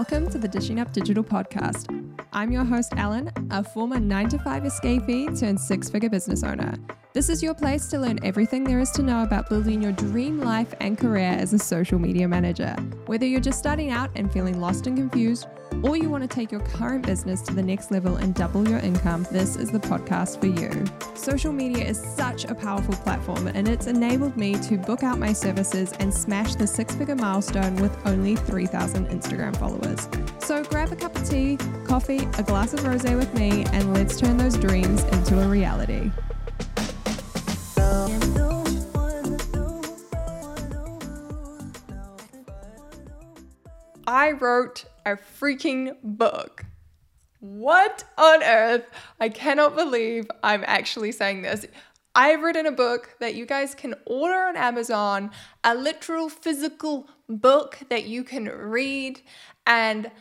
welcome to the Dishing Up Digital podcast. I'm your host, Ellen, a former 9 to 5 escapee turned six figure business owner. This is your place to learn everything there is to know about building your dream life and career as a social media manager. Whether you're just starting out and feeling lost and confused, or you want to take your current business to the next level and double your income, this is the podcast for you. Social media is such a powerful platform, and it's enabled me to book out my services and smash the six figure milestone with only 3,000 Instagram followers. So grab a cup of tea, coffee, a glass of rose with me, and let's turn those dreams into a reality. I wrote a freaking book. What on earth? I cannot believe I'm actually saying this. I've written a book that you guys can order on Amazon, a literal physical book that you can read. And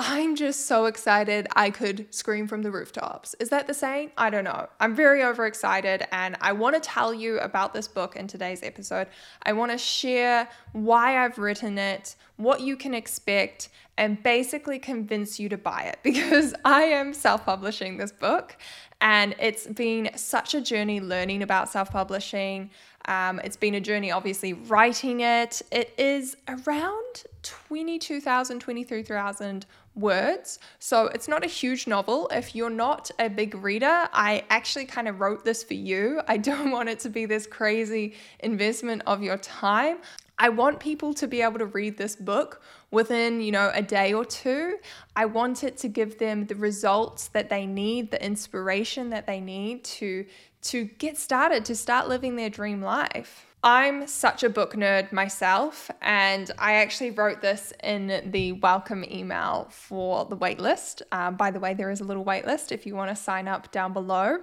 I'm just so excited I could scream from the rooftops. Is that the saying? I don't know. I'm very overexcited and I want to tell you about this book in today's episode. I want to share why I've written it, what you can expect, and basically convince you to buy it because I am self publishing this book and it's been such a journey learning about self publishing. Um, it's been a journey, obviously, writing it. It is around 22,000, 23,000 words. So it's not a huge novel. If you're not a big reader, I actually kind of wrote this for you. I don't want it to be this crazy investment of your time. I want people to be able to read this book within, you know, a day or two. I want it to give them the results that they need, the inspiration that they need to to get started, to start living their dream life. I'm such a book nerd myself, and I actually wrote this in the welcome email for the waitlist. Um, by the way, there is a little waitlist if you want to sign up down below.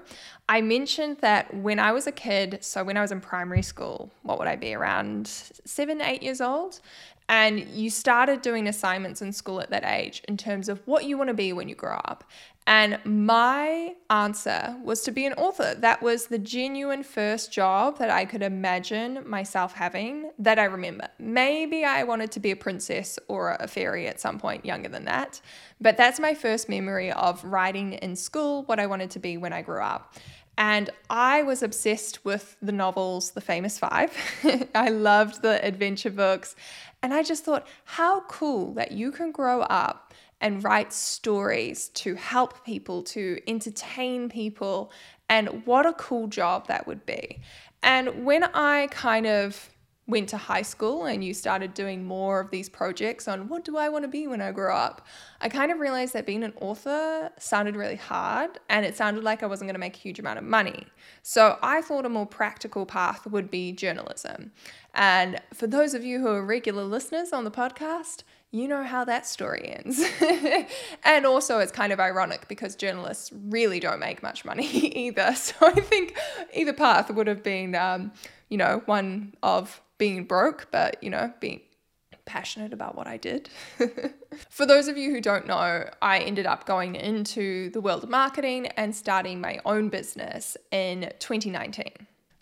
I mentioned that when I was a kid, so when I was in primary school, what would I be around seven, eight years old? and you started doing assignments in school at that age in terms of what you want to be when you grow up. And my answer was to be an author. That was the genuine first job that I could imagine myself having that I remember. Maybe I wanted to be a princess or a fairy at some point younger than that, but that's my first memory of writing in school what I wanted to be when I grew up. And I was obsessed with the novels, The Famous Five. I loved the adventure books. And I just thought, how cool that you can grow up and write stories to help people, to entertain people. And what a cool job that would be. And when I kind of went to high school and you started doing more of these projects on what do I want to be when I grow up, I kind of realized that being an author sounded really hard and it sounded like I wasn't going to make a huge amount of money. So I thought a more practical path would be journalism. And for those of you who are regular listeners on the podcast, you know how that story ends. and also, it's kind of ironic because journalists really don't make much money either. So I think either path would have been, um, you know, one of being broke, but you know, being passionate about what I did. For those of you who don't know, I ended up going into the world of marketing and starting my own business in 2019.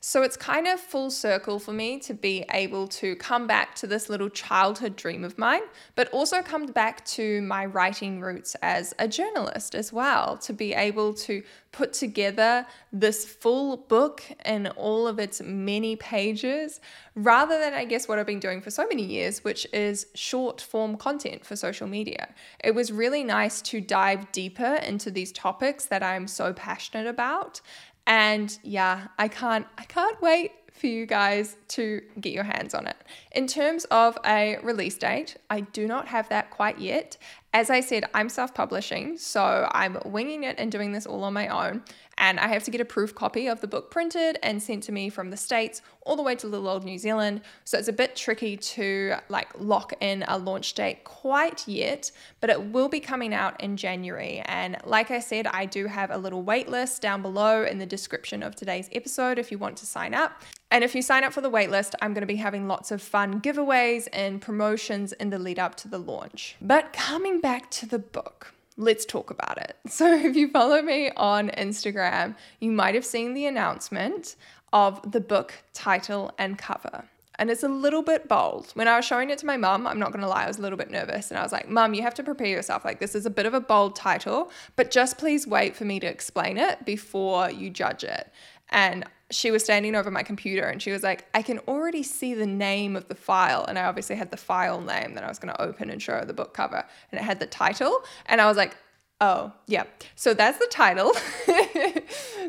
So it's kind of full circle for me to be able to come back to this little childhood dream of mine, but also come back to my writing roots as a journalist as well, to be able to put together this full book in all of its many pages, rather than, I guess, what I've been doing for so many years, which is short form content for social media. It was really nice to dive deeper into these topics that I'm so passionate about and yeah, I can't I can't wait for you guys to get your hands on it. In terms of a release date, I do not have that quite yet. As I said, I'm self publishing, so I'm winging it and doing this all on my own. And I have to get a proof copy of the book printed and sent to me from the States all the way to little old New Zealand. So it's a bit tricky to like lock in a launch date quite yet, but it will be coming out in January. And like I said, I do have a little wait list down below in the description of today's episode if you want to sign up. And if you sign up for the waitlist, I'm going to be having lots of fun giveaways and promotions in the lead up to the launch. But coming back to the book, let's talk about it. So, if you follow me on Instagram, you might have seen the announcement of the book title and cover. and it's a little bit bold. When I was showing it to my mum, I'm not gonna lie, I was a little bit nervous. And I was like, Mum, you have to prepare yourself. Like, this is a bit of a bold title, but just please wait for me to explain it before you judge it. And she was standing over my computer and she was like, I can already see the name of the file. And I obviously had the file name that I was going to open and show her the book cover. And it had the title. And I was like, oh, yeah. So that's the title.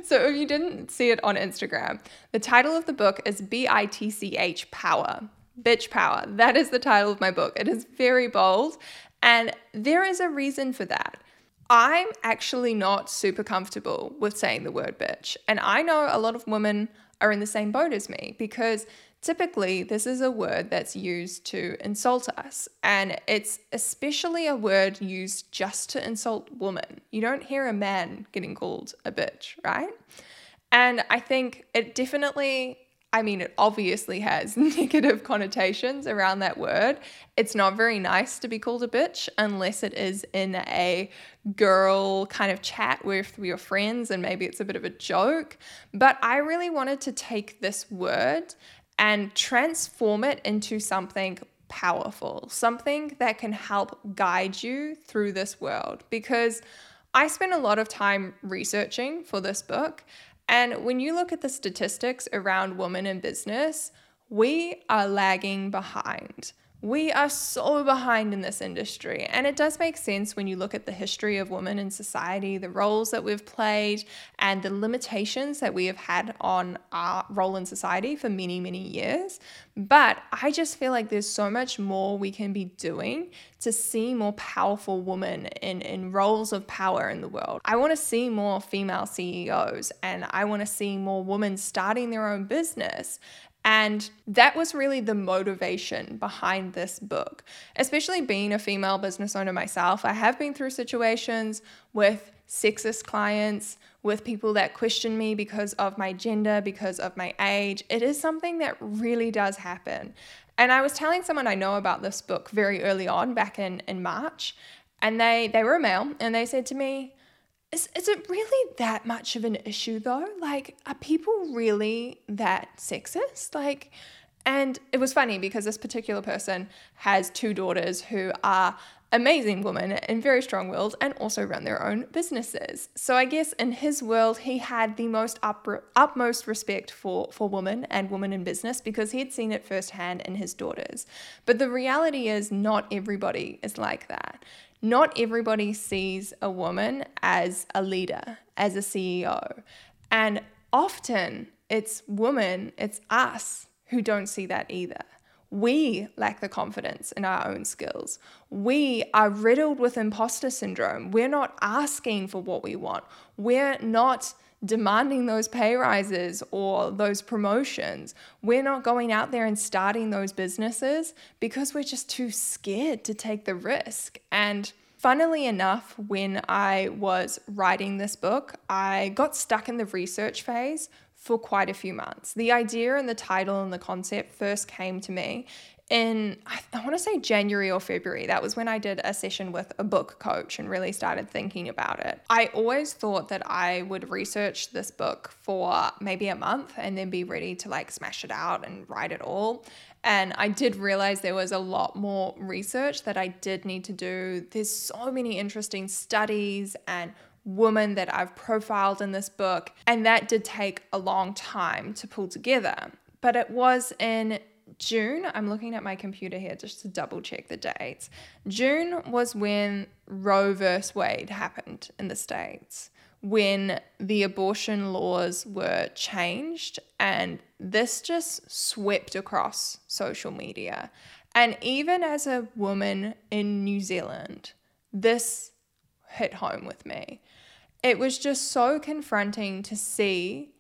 so if you didn't see it on Instagram, the title of the book is B I T C H Power. Bitch Power. That is the title of my book. It is very bold. And there is a reason for that. I'm actually not super comfortable with saying the word bitch. And I know a lot of women are in the same boat as me because typically this is a word that's used to insult us. And it's especially a word used just to insult women. You don't hear a man getting called a bitch, right? And I think it definitely I mean, it obviously has negative connotations around that word. It's not very nice to be called a bitch unless it is in a girl kind of chat with your friends and maybe it's a bit of a joke. But I really wanted to take this word and transform it into something powerful, something that can help guide you through this world because. I spent a lot of time researching for this book, and when you look at the statistics around women in business, we are lagging behind. We are so behind in this industry. And it does make sense when you look at the history of women in society, the roles that we've played, and the limitations that we have had on our role in society for many, many years. But I just feel like there's so much more we can be doing to see more powerful women in, in roles of power in the world. I want to see more female CEOs and I want to see more women starting their own business. And that was really the motivation behind this book. Especially being a female business owner myself, I have been through situations with sexist clients, with people that question me because of my gender, because of my age. It is something that really does happen. And I was telling someone I know about this book very early on, back in, in March, and they, they were a male, and they said to me, is, is it really that much of an issue though? Like, are people really that sexist? Like, and it was funny because this particular person has two daughters who are amazing women and very strong willed and also run their own businesses. So I guess in his world, he had the most up, utmost respect for, for women and women in business because he had seen it firsthand in his daughters. But the reality is, not everybody is like that not everybody sees a woman as a leader, as a CEO. And often it's women, it's us who don't see that either. We lack the confidence in our own skills. We are riddled with imposter syndrome. We're not asking for what we want. We're not demanding those pay rises or those promotions. We're not going out there and starting those businesses because we're just too scared to take the risk. And funnily enough, when I was writing this book, I got stuck in the research phase for quite a few months. The idea and the title and the concept first came to me in I, I want to say January or February. That was when I did a session with a book coach and really started thinking about it. I always thought that I would research this book for maybe a month and then be ready to like smash it out and write it all. And I did realize there was a lot more research that I did need to do. There's so many interesting studies and women that I've profiled in this book, and that did take a long time to pull together. But it was in June, I'm looking at my computer here just to double check the dates. June was when Roe versus Wade happened in the States, when the abortion laws were changed, and this just swept across social media. And even as a woman in New Zealand, this hit home with me. It was just so confronting to see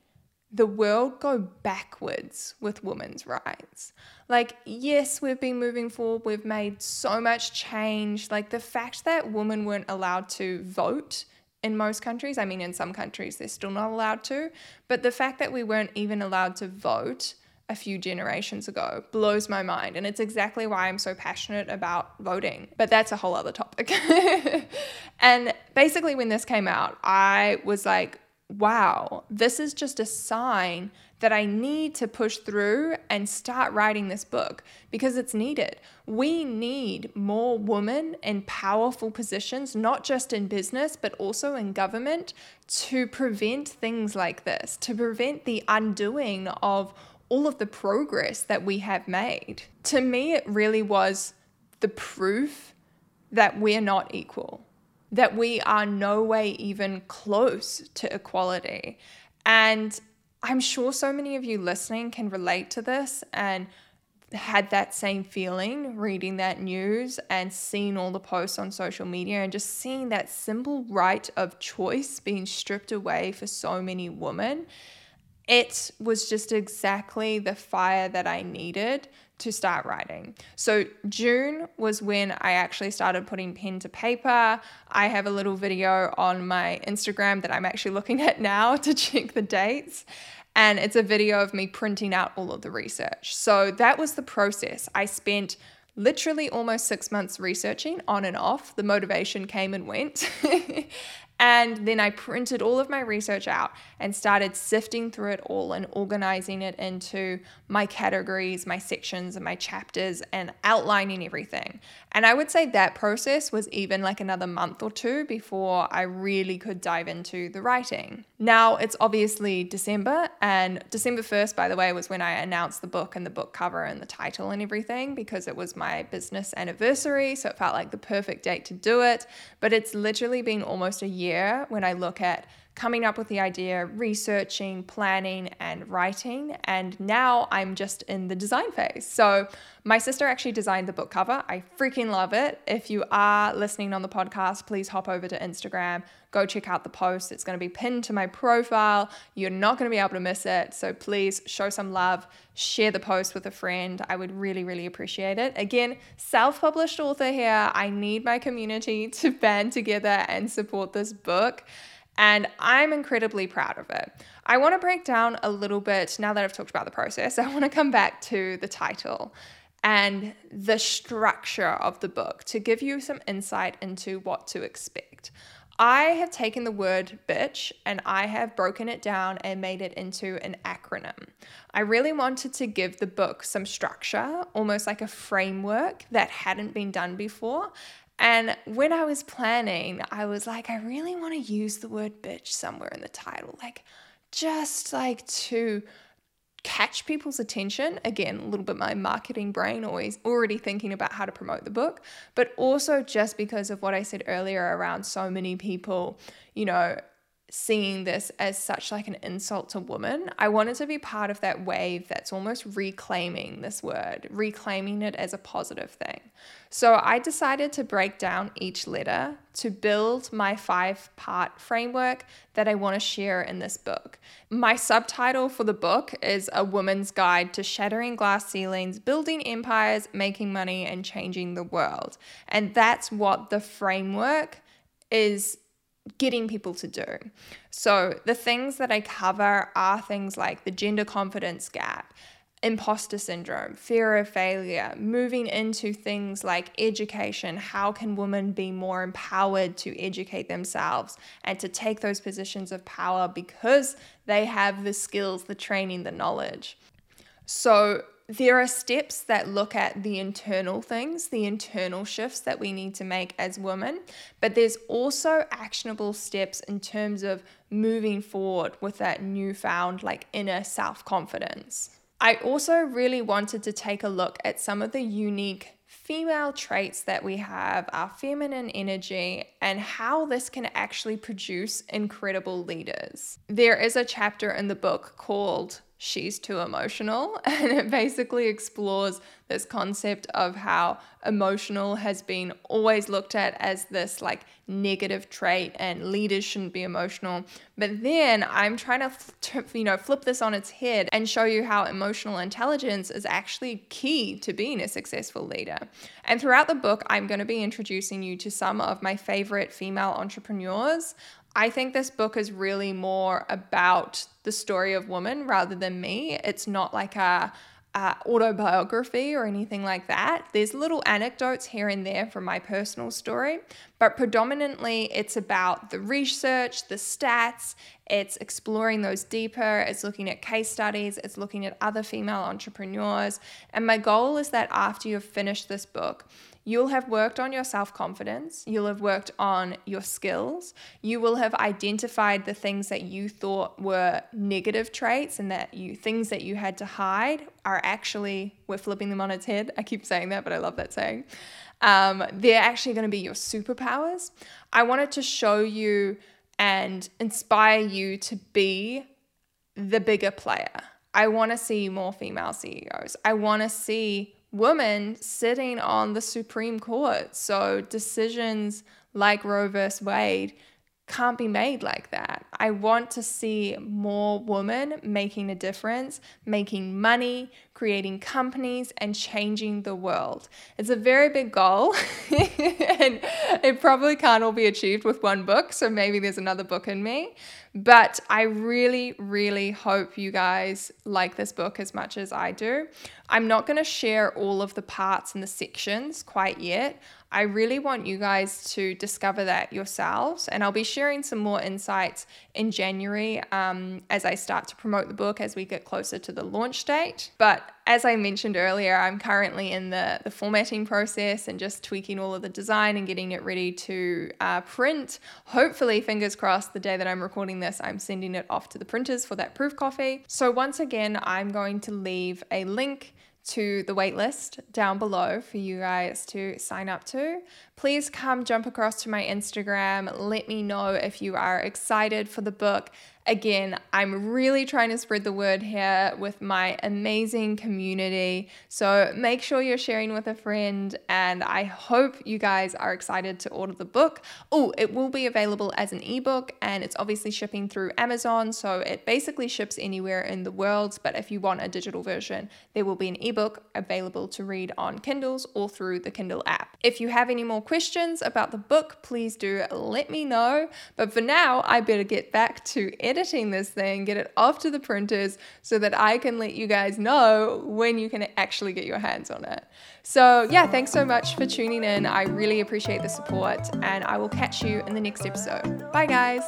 the world go backwards with women's rights. Like, yes, we've been moving forward, we've made so much change. Like, the fact that women weren't allowed to vote in most countries, I mean, in some countries, they're still not allowed to, but the fact that we weren't even allowed to vote a few generations ago blows my mind. And it's exactly why I'm so passionate about voting. But that's a whole other topic. and basically, when this came out, I was like, wow, this is just a sign that I need to push through and start writing this book because it's needed. We need more women in powerful positions, not just in business, but also in government, to prevent things like this, to prevent the undoing of all of the progress that we have made. To me, it really was the proof that we're not equal, that we are no way even close to equality. And I'm sure so many of you listening can relate to this and had that same feeling reading that news and seeing all the posts on social media and just seeing that simple right of choice being stripped away for so many women. It was just exactly the fire that I needed to start writing. So, June was when I actually started putting pen to paper. I have a little video on my Instagram that I'm actually looking at now to check the dates. And it's a video of me printing out all of the research. So, that was the process. I spent literally almost six months researching on and off. The motivation came and went. And then I printed all of my research out and started sifting through it all and organizing it into my categories, my sections, and my chapters and outlining everything. And I would say that process was even like another month or two before I really could dive into the writing. Now it's obviously December, and December 1st, by the way, was when I announced the book and the book cover and the title and everything because it was my business anniversary. So it felt like the perfect date to do it. But it's literally been almost a year year when I look at coming up with the idea, researching, planning, and writing. And now I'm just in the design phase. So, my sister actually designed the book cover. I freaking love it. If you are listening on the podcast, please hop over to Instagram, go check out the post. It's going to be pinned to my profile. You're not going to be able to miss it. So, please show some love, share the post with a friend. I would really, really appreciate it. Again, self published author here. I need my community to band together and support this book and I'm incredibly proud of it. I want to break down a little bit now that I've talked about the process. I want to come back to the title and the structure of the book to give you some insight into what to expect. I have taken the word bitch and I have broken it down and made it into an acronym. I really wanted to give the book some structure, almost like a framework that hadn't been done before, and when I was planning, I was like, I really want to use the word bitch somewhere in the title, like just like to catch people's attention. Again, a little bit my marketing brain always already thinking about how to promote the book, but also just because of what I said earlier around so many people, you know, seeing this as such like an insult to women. I wanted to be part of that wave that's almost reclaiming this word, reclaiming it as a positive thing. So I decided to break down each letter to build my five part framework that I want to share in this book. My subtitle for the book is A Woman's Guide to Shattering Glass Ceilings, Building Empires, Making Money, and Changing the World. And that's what the framework is getting people to do. So, the things that I cover are things like the gender confidence gap, imposter syndrome, fear of failure, moving into things like education. How can women be more empowered to educate themselves and to take those positions of power because they have the skills, the training, the knowledge? So, there are steps that look at the internal things, the internal shifts that we need to make as women, but there's also actionable steps in terms of moving forward with that newfound, like, inner self confidence. I also really wanted to take a look at some of the unique female traits that we have, our feminine energy, and how this can actually produce incredible leaders. There is a chapter in the book called she's too emotional. And it basically explores this concept of how emotional has been always looked at as this like negative trait and leaders shouldn't be emotional. But then I'm trying to, you know, flip this on its head and show you how emotional intelligence is actually key to being a successful leader. And throughout the book, I'm going to be introducing you to some of my favorite female entrepreneurs. I think this book is really more about the story of women rather than me. It's not like a, a, autobiography or anything like that. There's little anecdotes here and there from my personal story, but predominantly it's about the research, the stats, It's exploring those deeper, it's looking at case studies, it's looking at other female entrepreneurs. And my goal is that after you've finished this book, You'll have worked on your self confidence. You'll have worked on your skills. You will have identified the things that you thought were negative traits and that you things that you had to hide are actually, we're flipping them on its head. I keep saying that, but I love that saying. Um, they're actually going to be your superpowers. I wanted to show you and inspire you to be the bigger player. I want to see more female CEOs. I want to see women sitting on the Supreme Court. So decisions like Roe vs. Wade can't be made like that. I want to see more women making a difference, making money, creating companies, and changing the world. It's a very big goal, and it probably can't all be achieved with one book. So maybe there's another book in me. But I really, really hope you guys like this book as much as I do. I'm not going to share all of the parts and the sections quite yet. I really want you guys to discover that yourselves. And I'll be sharing some more insights in January um, as I start to promote the book as we get closer to the launch date. But as I mentioned earlier, I'm currently in the, the formatting process and just tweaking all of the design and getting it ready to uh, print. Hopefully, fingers crossed, the day that I'm recording this, I'm sending it off to the printers for that proof copy. So, once again, I'm going to leave a link to the waitlist down below for you guys to sign up to. Please come jump across to my Instagram. Let me know if you are excited for the book Again, I'm really trying to spread the word here with my amazing community. So make sure you're sharing with a friend, and I hope you guys are excited to order the book. Oh, it will be available as an ebook, and it's obviously shipping through Amazon. So it basically ships anywhere in the world. But if you want a digital version, there will be an ebook available to read on Kindles or through the Kindle app. If you have any more questions about the book, please do let me know. But for now, I better get back to editing this thing, get it off to the printers so that I can let you guys know when you can actually get your hands on it. So, yeah, thanks so much for tuning in. I really appreciate the support, and I will catch you in the next episode. Bye, guys.